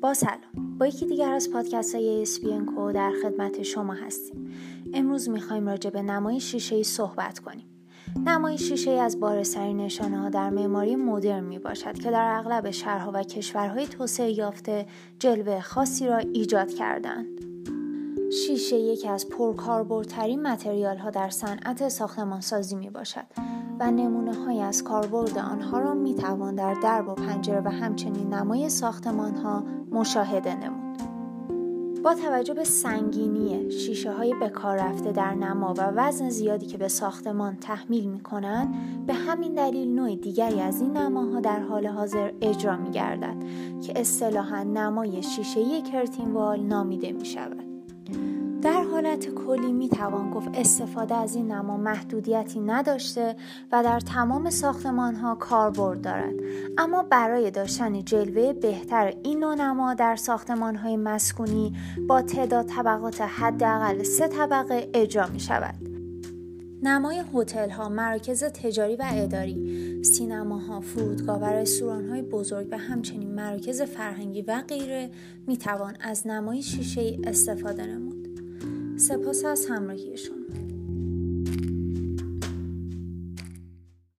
با سلام. با یکی دیگر از پادکست های کو در خدمت شما هستیم. امروز می‌خوایم راجع به نمای شیشه ای صحبت کنیم. نمای شیشه ای از بارسترین نشانه ها در معماری مدرن می باشد که در اغلب شهرها و کشورهای توسعه یافته جلوه خاصی را ایجاد کردند شیشه یکی از پرکاربردترین متریال ها در صنعت ساختمانسازی می باشد و نمونه های از کاربرد آنها را می توان در درب و پنجره و همچنین نمای ساختمان ها مشاهده نمود. با توجه به سنگینی شیشه های بکار رفته در نما و وزن زیادی که به ساختمان تحمیل می کنند به همین دلیل نوع دیگری از این نماها در حال حاضر اجرا می گردد که اصطلاحا نمای شیشه کرتین وال نامیده می شود. در حالت کلی می توان گفت استفاده از این نما محدودیتی نداشته و در تمام ساختمان ها کاربرد دارد اما برای داشتن جلوه بهتر این نوع نما در ساختمان های مسکونی با تعداد طبقات حداقل سه طبقه اجرا می شود نمای هتل ها، مراکز تجاری و اداری، سینماها، فرودگاه و رستوران های بزرگ و همچنین مراکز فرهنگی و غیره می توان از نمای شیشه استفاده نمود. سپاس از همراهی شما